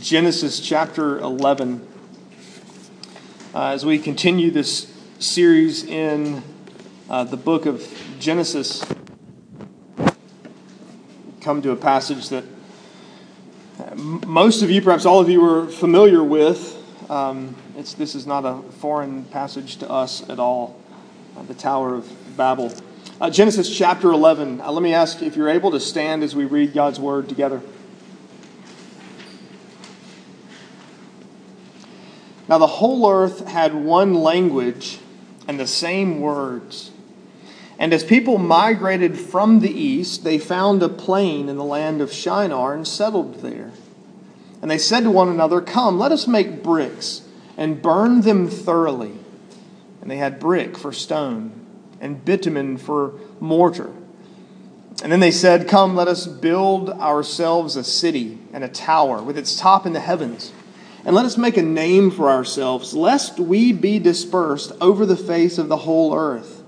Genesis chapter 11. Uh, as we continue this series in uh, the book of Genesis, come to a passage that most of you, perhaps all of you, are familiar with. Um, this is not a foreign passage to us at all. Uh, the Tower of Babel. Uh, Genesis chapter 11. Uh, let me ask if you're able to stand as we read God's word together. Now the whole earth had one language and the same words. And as people migrated from the east, they found a plain in the land of Shinar and settled there. And they said to one another, Come, let us make bricks and burn them thoroughly. And they had brick for stone and bitumen for mortar. And then they said, Come, let us build ourselves a city and a tower with its top in the heavens and let us make a name for ourselves, lest we be dispersed over the face of the whole earth.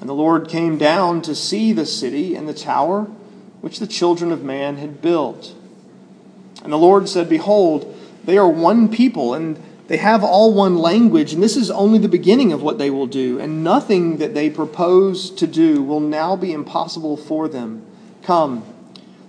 And the Lord came down to see the city and the tower which the children of man had built. And the Lord said, Behold, they are one people, and they have all one language, and this is only the beginning of what they will do, and nothing that they propose to do will now be impossible for them. Come.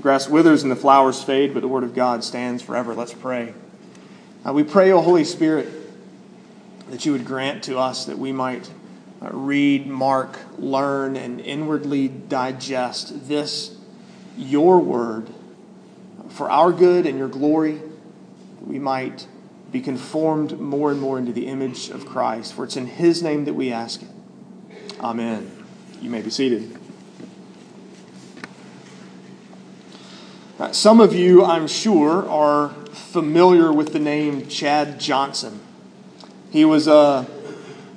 grass withers and the flowers fade, but the word of God stands forever. Let's pray. Uh, we pray, O Holy Spirit, that you would grant to us that we might uh, read, mark, learn, and inwardly digest this, your word, for our good and your glory, that we might be conformed more and more into the image of Christ. For it's in his name that we ask it. Amen. You may be seated. Uh, some of you, I'm sure, are familiar with the name Chad Johnson. He was a,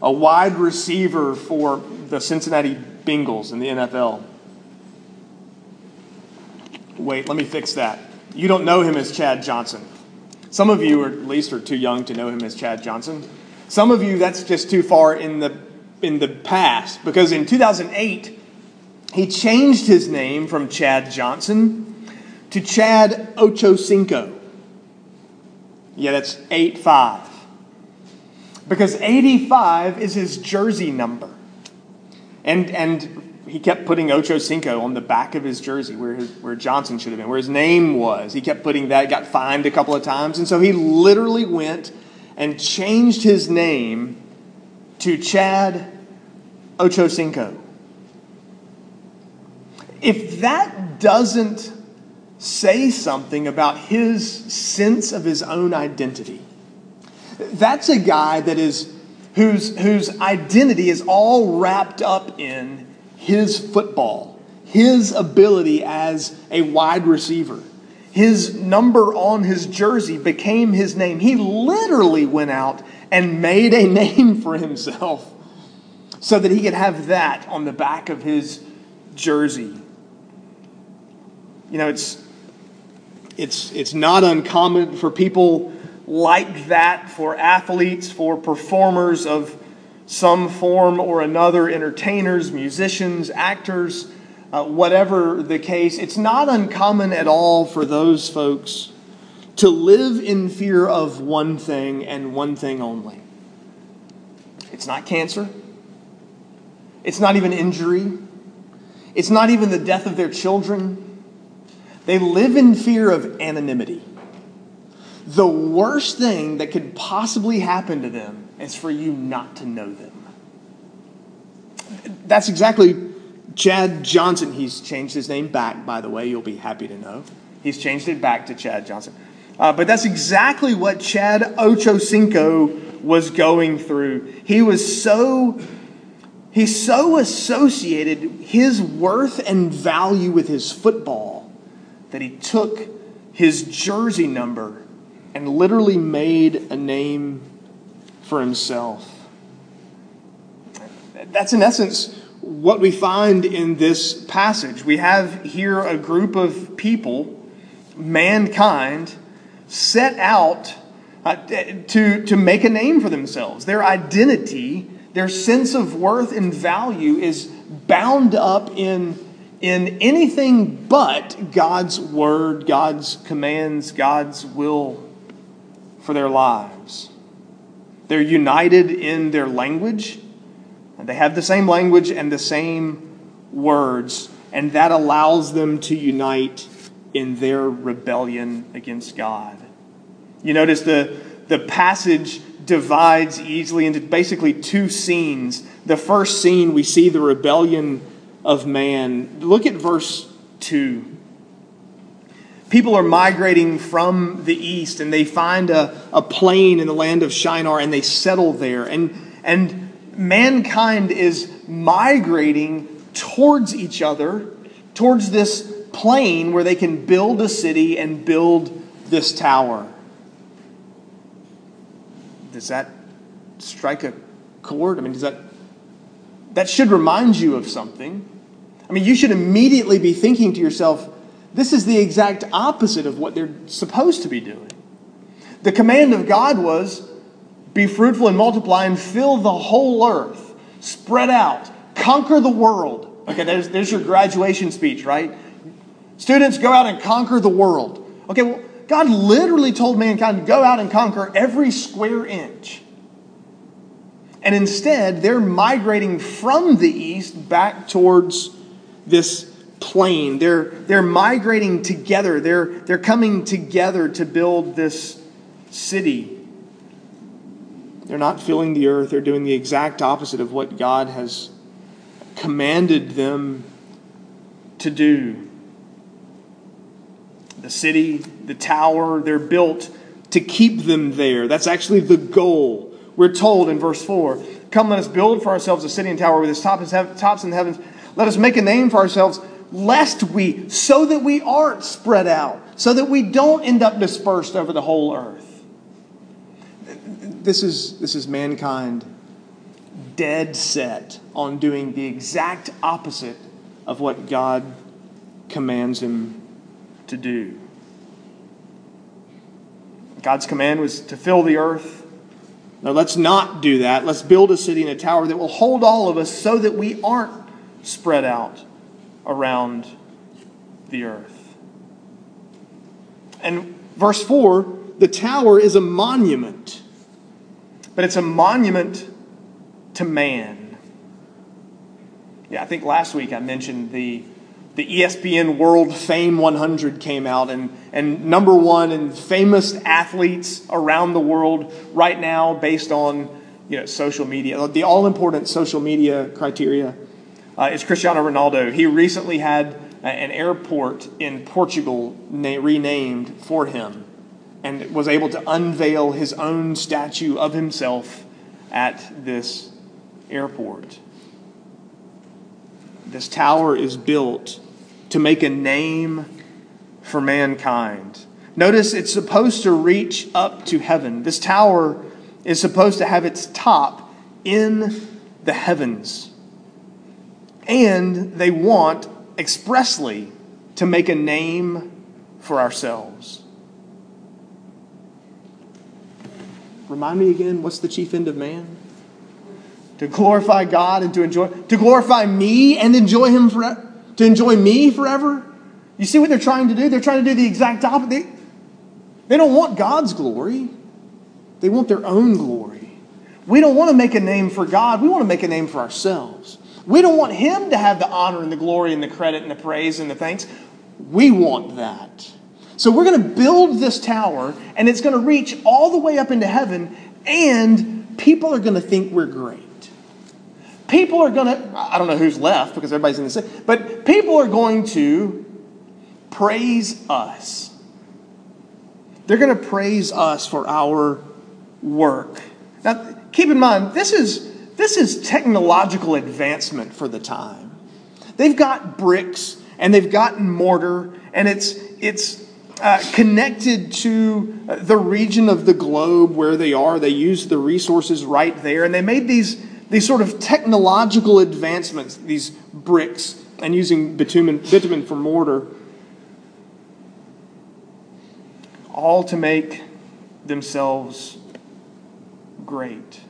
a wide receiver for the Cincinnati Bengals in the NFL. Wait, let me fix that. You don't know him as Chad Johnson. Some of you, at least, are too young to know him as Chad Johnson. Some of you, that's just too far in the in the past because in 2008 he changed his name from Chad Johnson to Chad Ochocinco. Yeah, that's 8 5. Because 85 is his jersey number. And, and he kept putting Ocho Cinco on the back of his jersey where, his, where Johnson should have been, where his name was. He kept putting that, got fined a couple of times. And so he literally went and changed his name to Chad Ocho Cinco. If that doesn't say something about his sense of his own identity. That's a guy that is whose whose identity is all wrapped up in his football, his ability as a wide receiver. His number on his jersey became his name. He literally went out and made a name for himself so that he could have that on the back of his jersey. You know, it's it's, it's not uncommon for people like that, for athletes, for performers of some form or another, entertainers, musicians, actors, uh, whatever the case. It's not uncommon at all for those folks to live in fear of one thing and one thing only. It's not cancer. It's not even injury. It's not even the death of their children. They live in fear of anonymity. The worst thing that could possibly happen to them is for you not to know them. That's exactly Chad Johnson. He's changed his name back, by the way, you'll be happy to know. He's changed it back to Chad Johnson. Uh, but that's exactly what Chad Ochocinco was going through. He was so he so associated his worth and value with his football that he took his jersey number and literally made a name for himself. That's in essence what we find in this passage. We have here a group of people, mankind, set out uh, to, to make a name for themselves. Their identity, their sense of worth and value is bound up in, in anything but God's word, God's commands, God's will for their lives. They're united in their language. They have the same language and the same words, and that allows them to unite in their rebellion against God. You notice the, the passage divides easily into basically two scenes. The first scene, we see the rebellion of man. Look at verse 2. People are migrating from the east and they find a, a plain in the land of Shinar and they settle there. And, and mankind is migrating towards each other, towards this plain where they can build a city and build this tower. Does that strike a chord? I mean, does that that should remind you of something? I mean, you should immediately be thinking to yourself, this is the exact opposite of what they're supposed to be doing. The command of God was be fruitful and multiply and fill the whole earth, spread out, conquer the world. Okay, there's, there's your graduation speech, right? Students, go out and conquer the world. Okay, well, God literally told mankind to go out and conquer every square inch. And instead, they're migrating from the east back towards this plain. They're, they're migrating together. They're, they're coming together to build this city. They're not filling the earth. They're doing the exact opposite of what God has commanded them to do the city, the tower, they're built to keep them there. That's actually the goal. We're told in verse 4 Come, let us build for ourselves a city and tower with its tops in the heavens. Let us make a name for ourselves, lest we, so that we aren't spread out, so that we don't end up dispersed over the whole earth. This is, this is mankind dead set on doing the exact opposite of what God commands him to do. God's command was to fill the earth. Now, let's not do that. Let's build a city and a tower that will hold all of us so that we aren't spread out around the earth. And verse 4 the tower is a monument, but it's a monument to man. Yeah, I think last week I mentioned the the ESPN World Fame 100 came out, and, and number one and famous athletes around the world right now, based on you know, social media, the all important social media criteria, uh, is Cristiano Ronaldo. He recently had an airport in Portugal na- renamed for him and was able to unveil his own statue of himself at this airport. This tower is built to make a name for mankind. Notice it's supposed to reach up to heaven. This tower is supposed to have its top in the heavens. And they want expressly to make a name for ourselves. Remind me again, what's the chief end of man? To glorify God and to enjoy, to glorify me and enjoy Him forever to enjoy me forever? You see what they're trying to do? They're trying to do the exact opposite. They, they don't want God's glory, they want their own glory. We don't want to make a name for God, we want to make a name for ourselves. We don't want Him to have the honor and the glory and the credit and the praise and the thanks. We want that. So we're going to build this tower, and it's going to reach all the way up into heaven, and people are going to think we're great people are going to, I don't know who's left because everybody's in the same, but people are going to praise us. They're going to praise us for our work. Now, keep in mind, this is, this is technological advancement for the time. They've got bricks and they've gotten mortar, and it's, it's, uh, connected to the region of the globe where they are. They used the resources right there, and they made these, these sort of technological advancements, these bricks, and using bitumen, bitumen for mortar, all to make themselves great.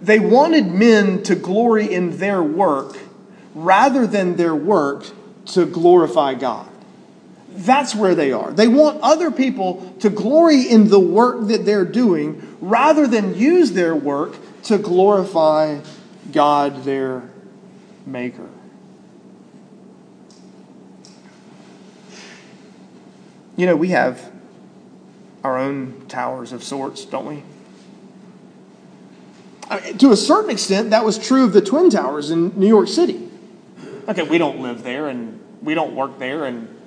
They wanted men to glory in their work rather than their work to glorify God. That's where they are. They want other people to glory in the work that they're doing rather than use their work to glorify God, their Maker. You know, we have our own towers of sorts, don't we? I mean, to a certain extent, that was true of the Twin Towers in New York City. Okay, we don't live there and we don't work there, and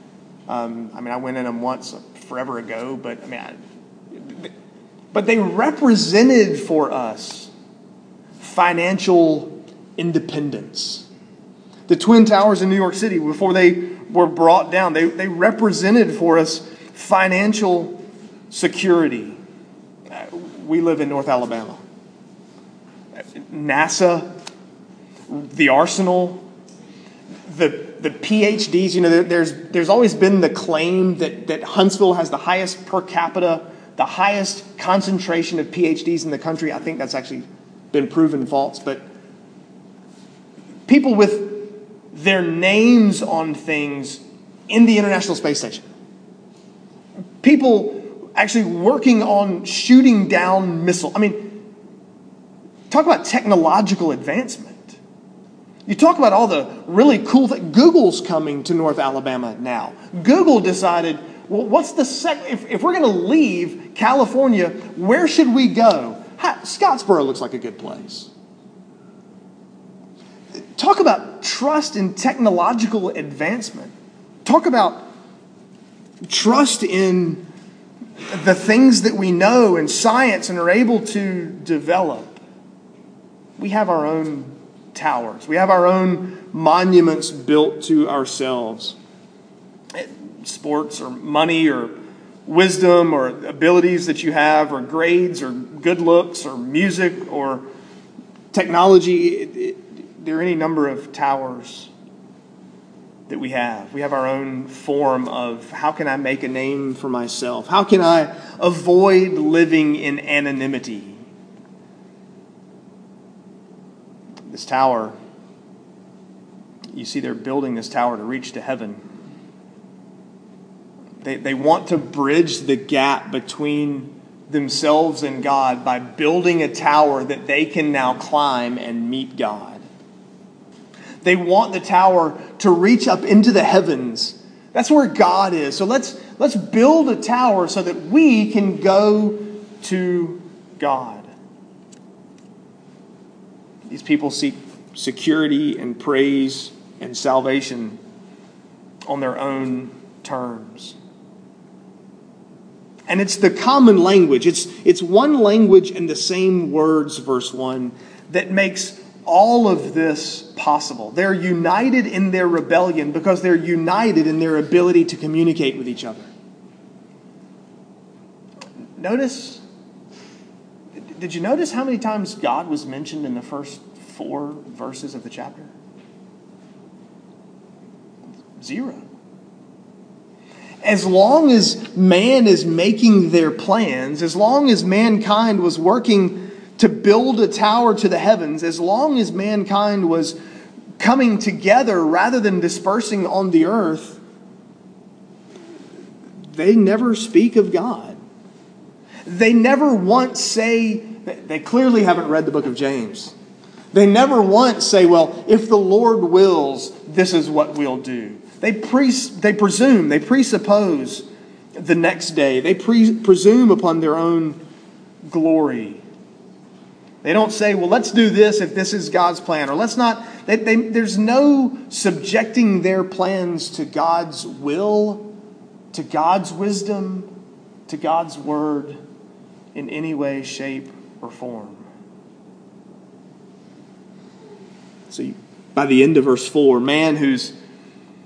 um, I mean, I went in them once forever ago, but I mean, I, but they represented for us financial independence. The Twin Towers in New York City, before they were brought down, they, they represented for us financial security. Uh, we live in North Alabama. NASA, the Arsenal, the the PhDs, you know, there's, there's always been the claim that, that Huntsville has the highest per capita, the highest concentration of PhDs in the country. I think that's actually been proven false. But people with their names on things in the International Space Station, people actually working on shooting down missiles. I mean, talk about technological advancement. You talk about all the really cool things. Google's coming to North Alabama now. Google decided, well, what's the sec? If, if we're going to leave California, where should we go? Scottsboro looks like a good place. Talk about trust in technological advancement. Talk about trust in the things that we know and science and are able to develop. We have our own towers. We have our own monuments built to ourselves. Sports or money or wisdom or abilities that you have or grades or good looks or music or technology. It, it, there are any number of towers that we have. We have our own form of how can I make a name for myself? How can I avoid living in anonymity? This tower, you see they're building this tower to reach to heaven. They, they want to bridge the gap between themselves and God by building a tower that they can now climb and meet God. They want the tower to reach up into the heavens. That's where God is. So let's, let's build a tower so that we can go to God. These people seek security and praise and salvation on their own terms. And it's the common language. It's, it's one language and the same words, verse 1, that makes all of this possible. They're united in their rebellion because they're united in their ability to communicate with each other. Notice did you notice how many times God was mentioned in the first four verses of the chapter? Zero. As long as man is making their plans, as long as mankind was working to build a tower to the heavens, as long as mankind was coming together rather than dispersing on the earth, they never speak of God. They never once say, they clearly haven't read the book of James. They never once say, well, if the Lord wills, this is what we'll do. They, pre- they presume, they presuppose the next day. They pre- presume upon their own glory. They don't say, well, let's do this if this is God's plan, or let's not. They, they, there's no subjecting their plans to God's will, to God's wisdom, to God's word in any way, shape, or form. So by the end of verse 4, man who's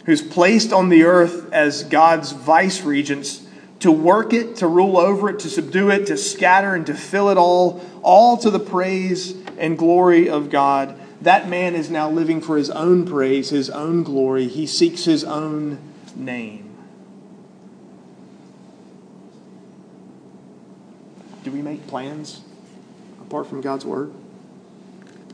who's placed on the earth as God's vice regents to work it, to rule over it, to subdue it, to scatter and to fill it all, all to the praise and glory of God. That man is now living for his own praise, his own glory. He seeks his own name. Do we make plans apart from God's word?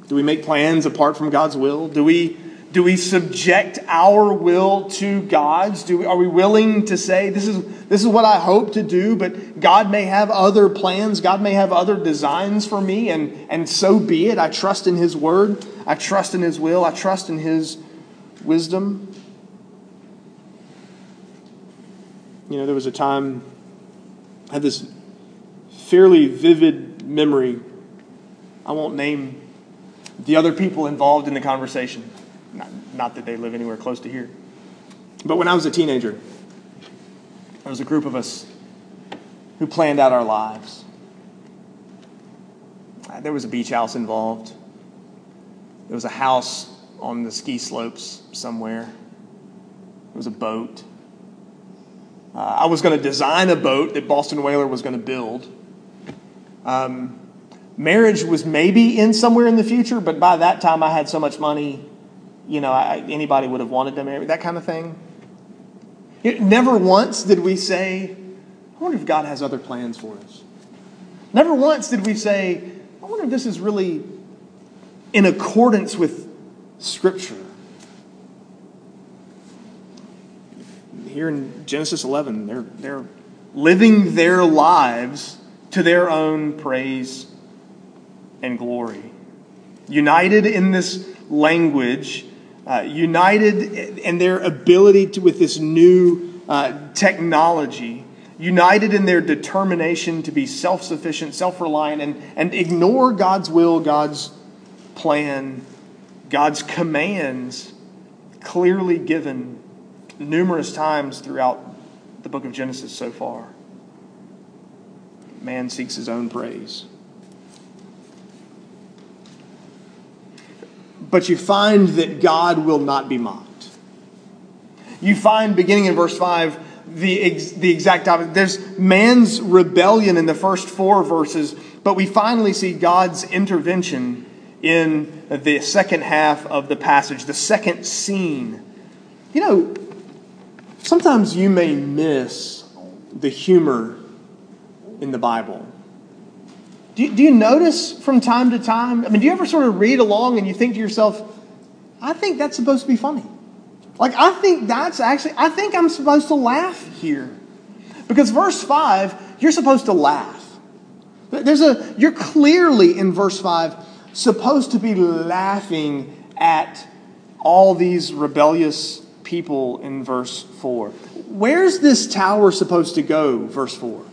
Do we make plans apart from God's will? Do we do we subject our will to God's? Do we, are we willing to say, this is, this is what I hope to do, but God may have other plans, God may have other designs for me, and, and so be it. I trust in His word, I trust in His will, I trust in His wisdom. You know, there was a time, I had this fairly vivid memory. I won't name the other people involved in the conversation. Not, not that they live anywhere close to here. But when I was a teenager, there was a group of us who planned out our lives. Uh, there was a beach house involved. There was a house on the ski slopes somewhere. There was a boat. Uh, I was going to design a boat that Boston Whaler was going to build. Um, marriage was maybe in somewhere in the future, but by that time I had so much money you know, I, anybody would have wanted to marry, that kind of thing. never once did we say, I wonder if God has other plans for us. Never once did we say, I wonder if this is really in accordance with Scripture. Here in Genesis 11, they're, they're living their lives to their own praise and glory. United in this language uh, united in their ability to, with this new uh, technology, united in their determination to be self sufficient, self reliant, and, and ignore God's will, God's plan, God's commands clearly given numerous times throughout the book of Genesis so far. Man seeks his own praise. But you find that God will not be mocked. You find, beginning in verse 5, the, ex- the exact opposite. There's man's rebellion in the first four verses, but we finally see God's intervention in the second half of the passage, the second scene. You know, sometimes you may miss the humor in the Bible. Do you, do you notice from time to time? I mean, do you ever sort of read along and you think to yourself, I think that's supposed to be funny? Like, I think that's actually, I think I'm supposed to laugh here. Because verse 5, you're supposed to laugh. There's a, you're clearly in verse 5 supposed to be laughing at all these rebellious people in verse 4. Where's this tower supposed to go, verse 4?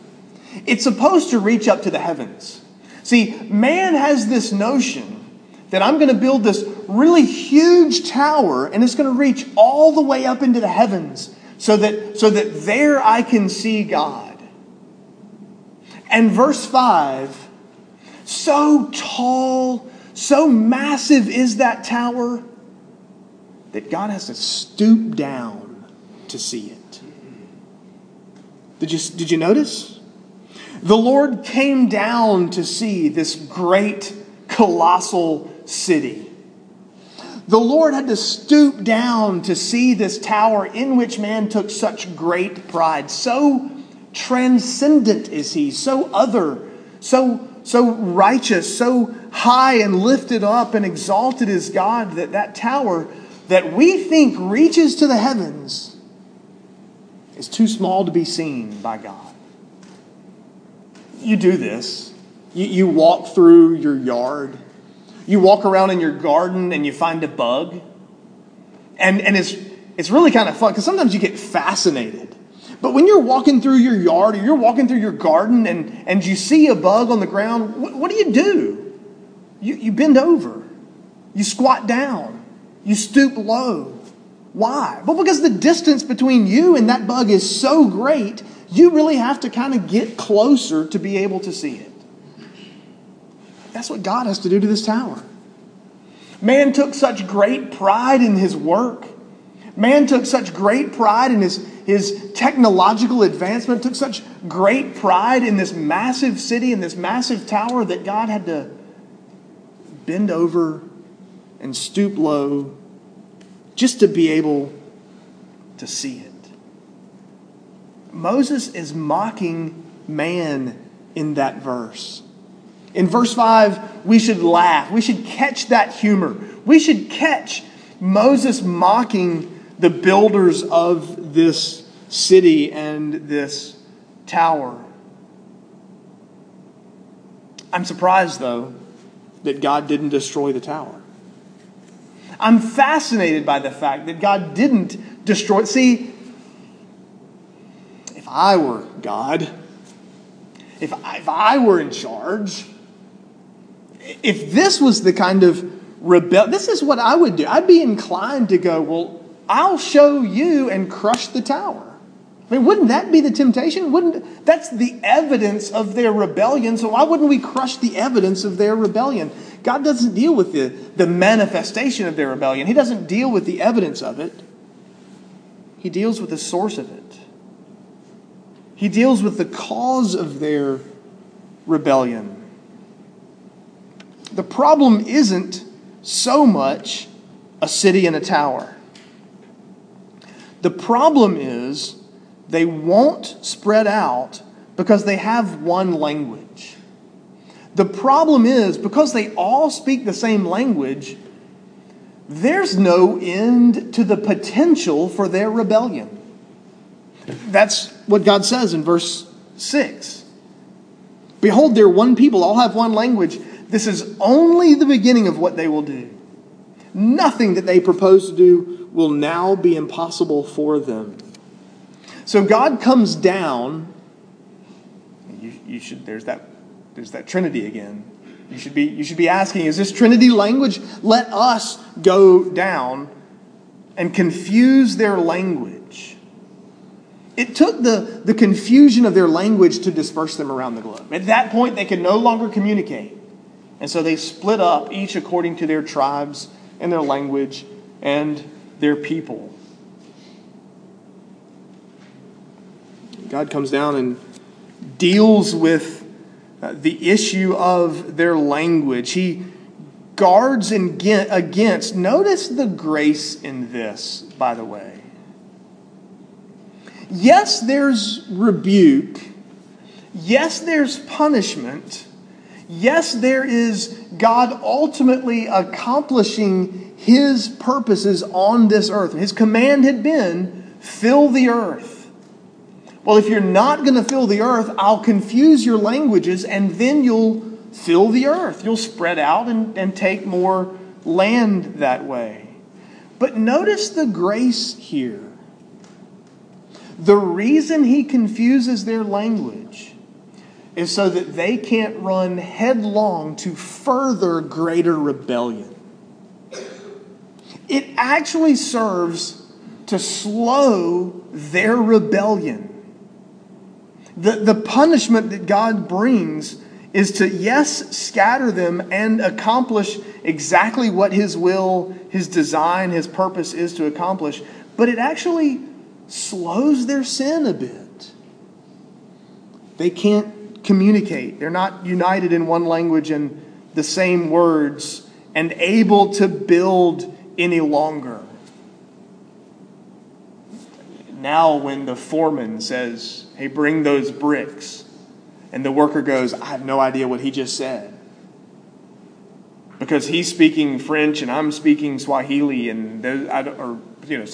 It's supposed to reach up to the heavens. See, man has this notion that I'm going to build this really huge tower and it's going to reach all the way up into the heavens so that, so that there I can see God. And verse 5 so tall, so massive is that tower that God has to stoop down to see it. Did you, did you notice? The Lord came down to see this great, colossal city. The Lord had to stoop down to see this tower in which man took such great pride. So transcendent is he, so other, so, so righteous, so high and lifted up and exalted is God that that tower that we think reaches to the heavens is too small to be seen by God you do this. You, you walk through your yard. You walk around in your garden and you find a bug. And, and it's, it's really kind of fun because sometimes you get fascinated. But when you're walking through your yard or you're walking through your garden and, and you see a bug on the ground, what, what do you do? You, you bend over, you squat down, you stoop low. Why? Well, because the distance between you and that bug is so great you really have to kind of get closer to be able to see it. That's what God has to do to this tower. Man took such great pride in his work. Man took such great pride in his, his technological advancement, took such great pride in this massive city and this massive tower that God had to bend over and stoop low just to be able to see it. Moses is mocking man in that verse. In verse 5, we should laugh. We should catch that humor. We should catch Moses mocking the builders of this city and this tower. I'm surprised, though, that God didn't destroy the tower. I'm fascinated by the fact that God didn't destroy. See, if I were God, if I, if I were in charge, if this was the kind of rebel, this is what I would do. I'd be inclined to go, well, I'll show you and crush the tower. I mean, wouldn't that be the temptation? Wouldn't that's the evidence of their rebellion? So why wouldn't we crush the evidence of their rebellion? God doesn't deal with the, the manifestation of their rebellion. He doesn't deal with the evidence of it. He deals with the source of it. He deals with the cause of their rebellion. The problem isn't so much a city and a tower. The problem is they won't spread out because they have one language. The problem is because they all speak the same language, there's no end to the potential for their rebellion. That's what God says in verse 6. Behold, they're one people, all have one language. This is only the beginning of what they will do. Nothing that they propose to do will now be impossible for them. So God comes down. You, you should, there's that, there's that Trinity again. You should, be, you should be asking, is this Trinity language? Let us go down and confuse their language. It took the, the confusion of their language to disperse them around the globe. At that point, they could no longer communicate. And so they split up, each according to their tribes and their language and their people. God comes down and deals with uh, the issue of their language. He guards against. Notice the grace in this, by the way. Yes, there's rebuke. Yes, there's punishment. Yes, there is God ultimately accomplishing his purposes on this earth. His command had been fill the earth. Well, if you're not going to fill the earth, I'll confuse your languages and then you'll fill the earth. You'll spread out and, and take more land that way. But notice the grace here. The reason he confuses their language is so that they can't run headlong to further greater rebellion. It actually serves to slow their rebellion. The, the punishment that God brings is to, yes, scatter them and accomplish exactly what His will, His design, His purpose is to accomplish, but it actually slows their sin a bit. They can't communicate. They're not united in one language and the same words and able to build any longer. Now, when the foreman says, Hey, bring those bricks, and the worker goes, I have no idea what he just said. Because he's speaking French and I'm speaking Swahili, and those, I don't, or, you know,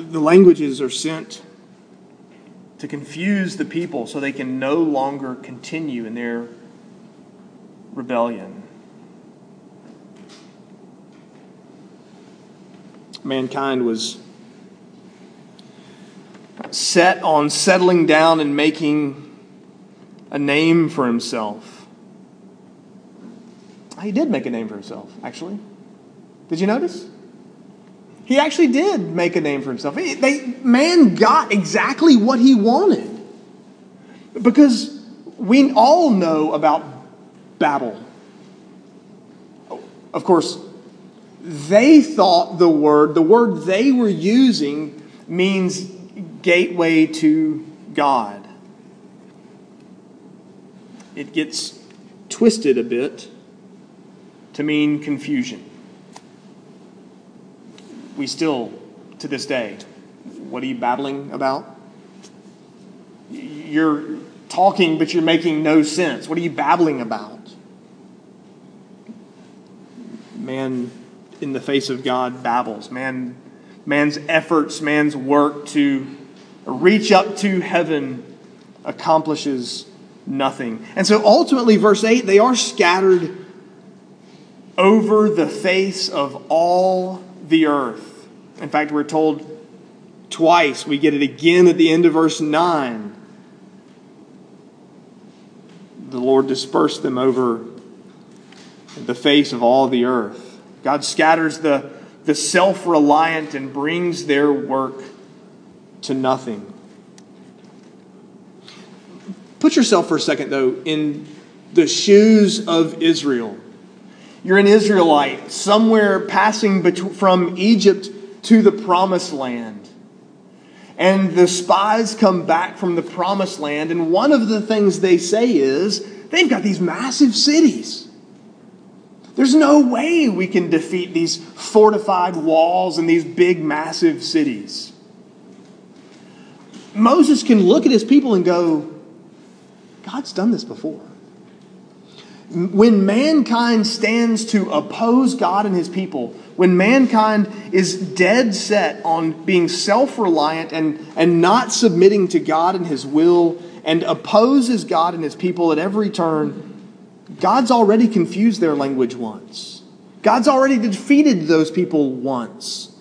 the languages are sent to confuse the people so they can no longer continue in their rebellion. Mankind was set on settling down and making a name for himself. He did make a name for himself, actually. Did you notice? He actually did make a name for himself. They, man got exactly what he wanted. Because we all know about Babel. Of course, they thought the word, the word they were using, means gateway to God. It gets twisted a bit to mean confusion. We still, to this day, what are you battling about? You're talking, but you're making no sense. What are you babbling about? Man, in the face of God, babbles. Man, man's efforts, man's work to reach up to heaven accomplishes nothing. And so ultimately, verse 8, they are scattered over the face of all the earth. In fact, we're told twice, we get it again at the end of verse 9 the Lord dispersed them over the face of all the earth. God scatters the, the self reliant and brings their work to nothing. Put yourself for a second, though, in the shoes of Israel. You're an Israelite, somewhere passing from Egypt to the promised land. And the spies come back from the promised land, and one of the things they say is they've got these massive cities. There's no way we can defeat these fortified walls and these big, massive cities. Moses can look at his people and go, God's done this before. When mankind stands to oppose God and his people, when mankind is dead set on being self reliant and, and not submitting to God and His will and opposes God and His people at every turn, God's already confused their language once. God's already defeated those people once.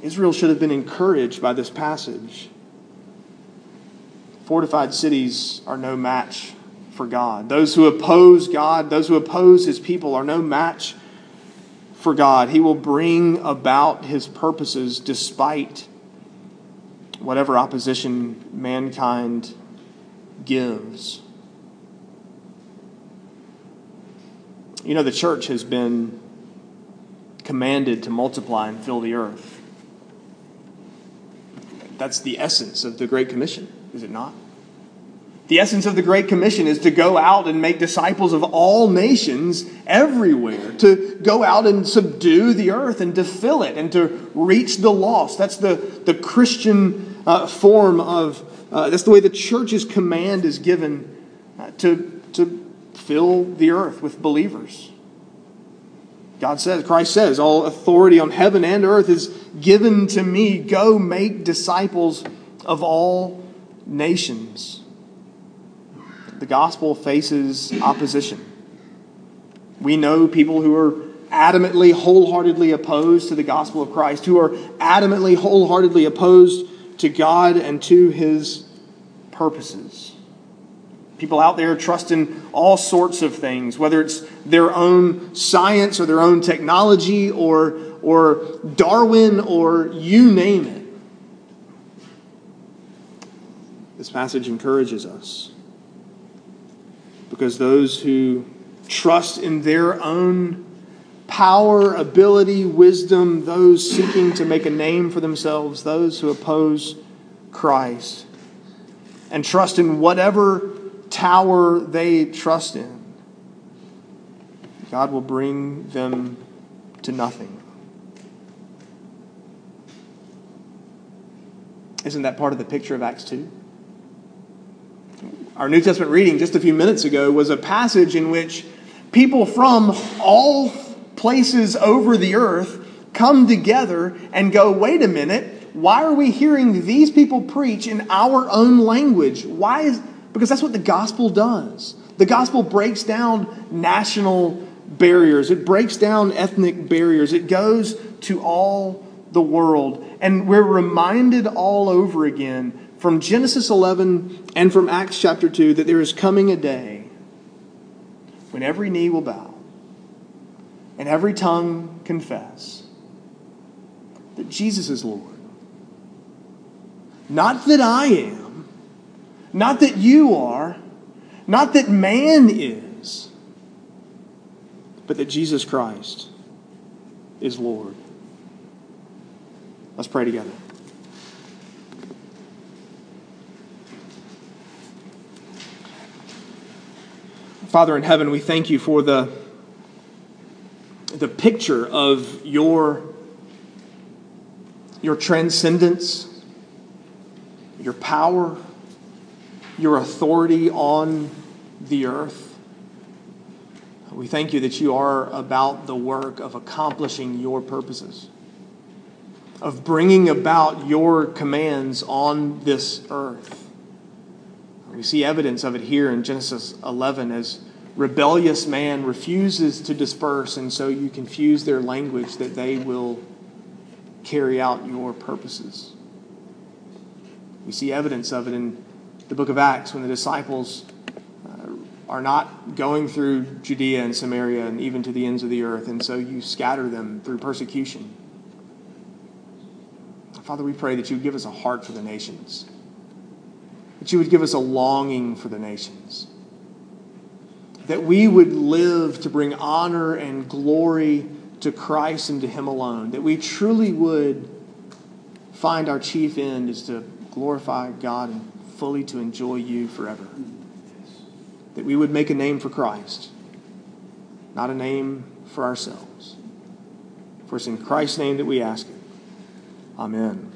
Israel should have been encouraged by this passage. Fortified cities are no match for God. Those who oppose God, those who oppose His people, are no match for God. He will bring about his purposes despite whatever opposition mankind gives. You know, the church has been commanded to multiply and fill the earth. That's the essence of the Great Commission, is it not? The essence of the Great Commission is to go out and make disciples of all nations everywhere, to go out and subdue the earth and to fill it and to reach the lost. That's the, the Christian uh, form of, uh, that's the way the church's command is given uh, to, to fill the earth with believers. God says, Christ says, all authority on heaven and earth is given to me. Go make disciples of all nations the gospel faces opposition. We know people who are adamantly, wholeheartedly opposed to the gospel of Christ, who are adamantly, wholeheartedly opposed to God and to his purposes. People out there trust in all sorts of things, whether it's their own science or their own technology or, or Darwin or you name it. This passage encourages us because those who trust in their own power, ability, wisdom, those seeking to make a name for themselves, those who oppose Christ, and trust in whatever tower they trust in, God will bring them to nothing. Isn't that part of the picture of Acts 2? Our New Testament reading just a few minutes ago was a passage in which people from all places over the earth come together and go, wait a minute, why are we hearing these people preach in our own language? Why is because that's what the gospel does. The gospel breaks down national barriers. It breaks down ethnic barriers. It goes to all the world. And we're reminded all over again from Genesis 11 and from Acts chapter 2 that there is coming a day when every knee will bow and every tongue confess that Jesus is Lord. Not that I am, not that you are, not that man is, but that Jesus Christ is Lord. Let's pray together. Father in heaven, we thank you for the, the picture of your, your transcendence, your power, your authority on the earth. We thank you that you are about the work of accomplishing your purposes, of bringing about your commands on this earth. We see evidence of it here in Genesis 11 as rebellious man refuses to disperse, and so you confuse their language that they will carry out your purposes. We see evidence of it in the book of Acts when the disciples uh, are not going through Judea and Samaria and even to the ends of the earth, and so you scatter them through persecution. Father, we pray that you give us a heart for the nations that you would give us a longing for the nations, that we would live to bring honor and glory to Christ and to Him alone, that we truly would find our chief end is to glorify God and fully to enjoy you forever. That we would make a name for Christ, not a name for ourselves. For it's in Christ's name that we ask it. Amen.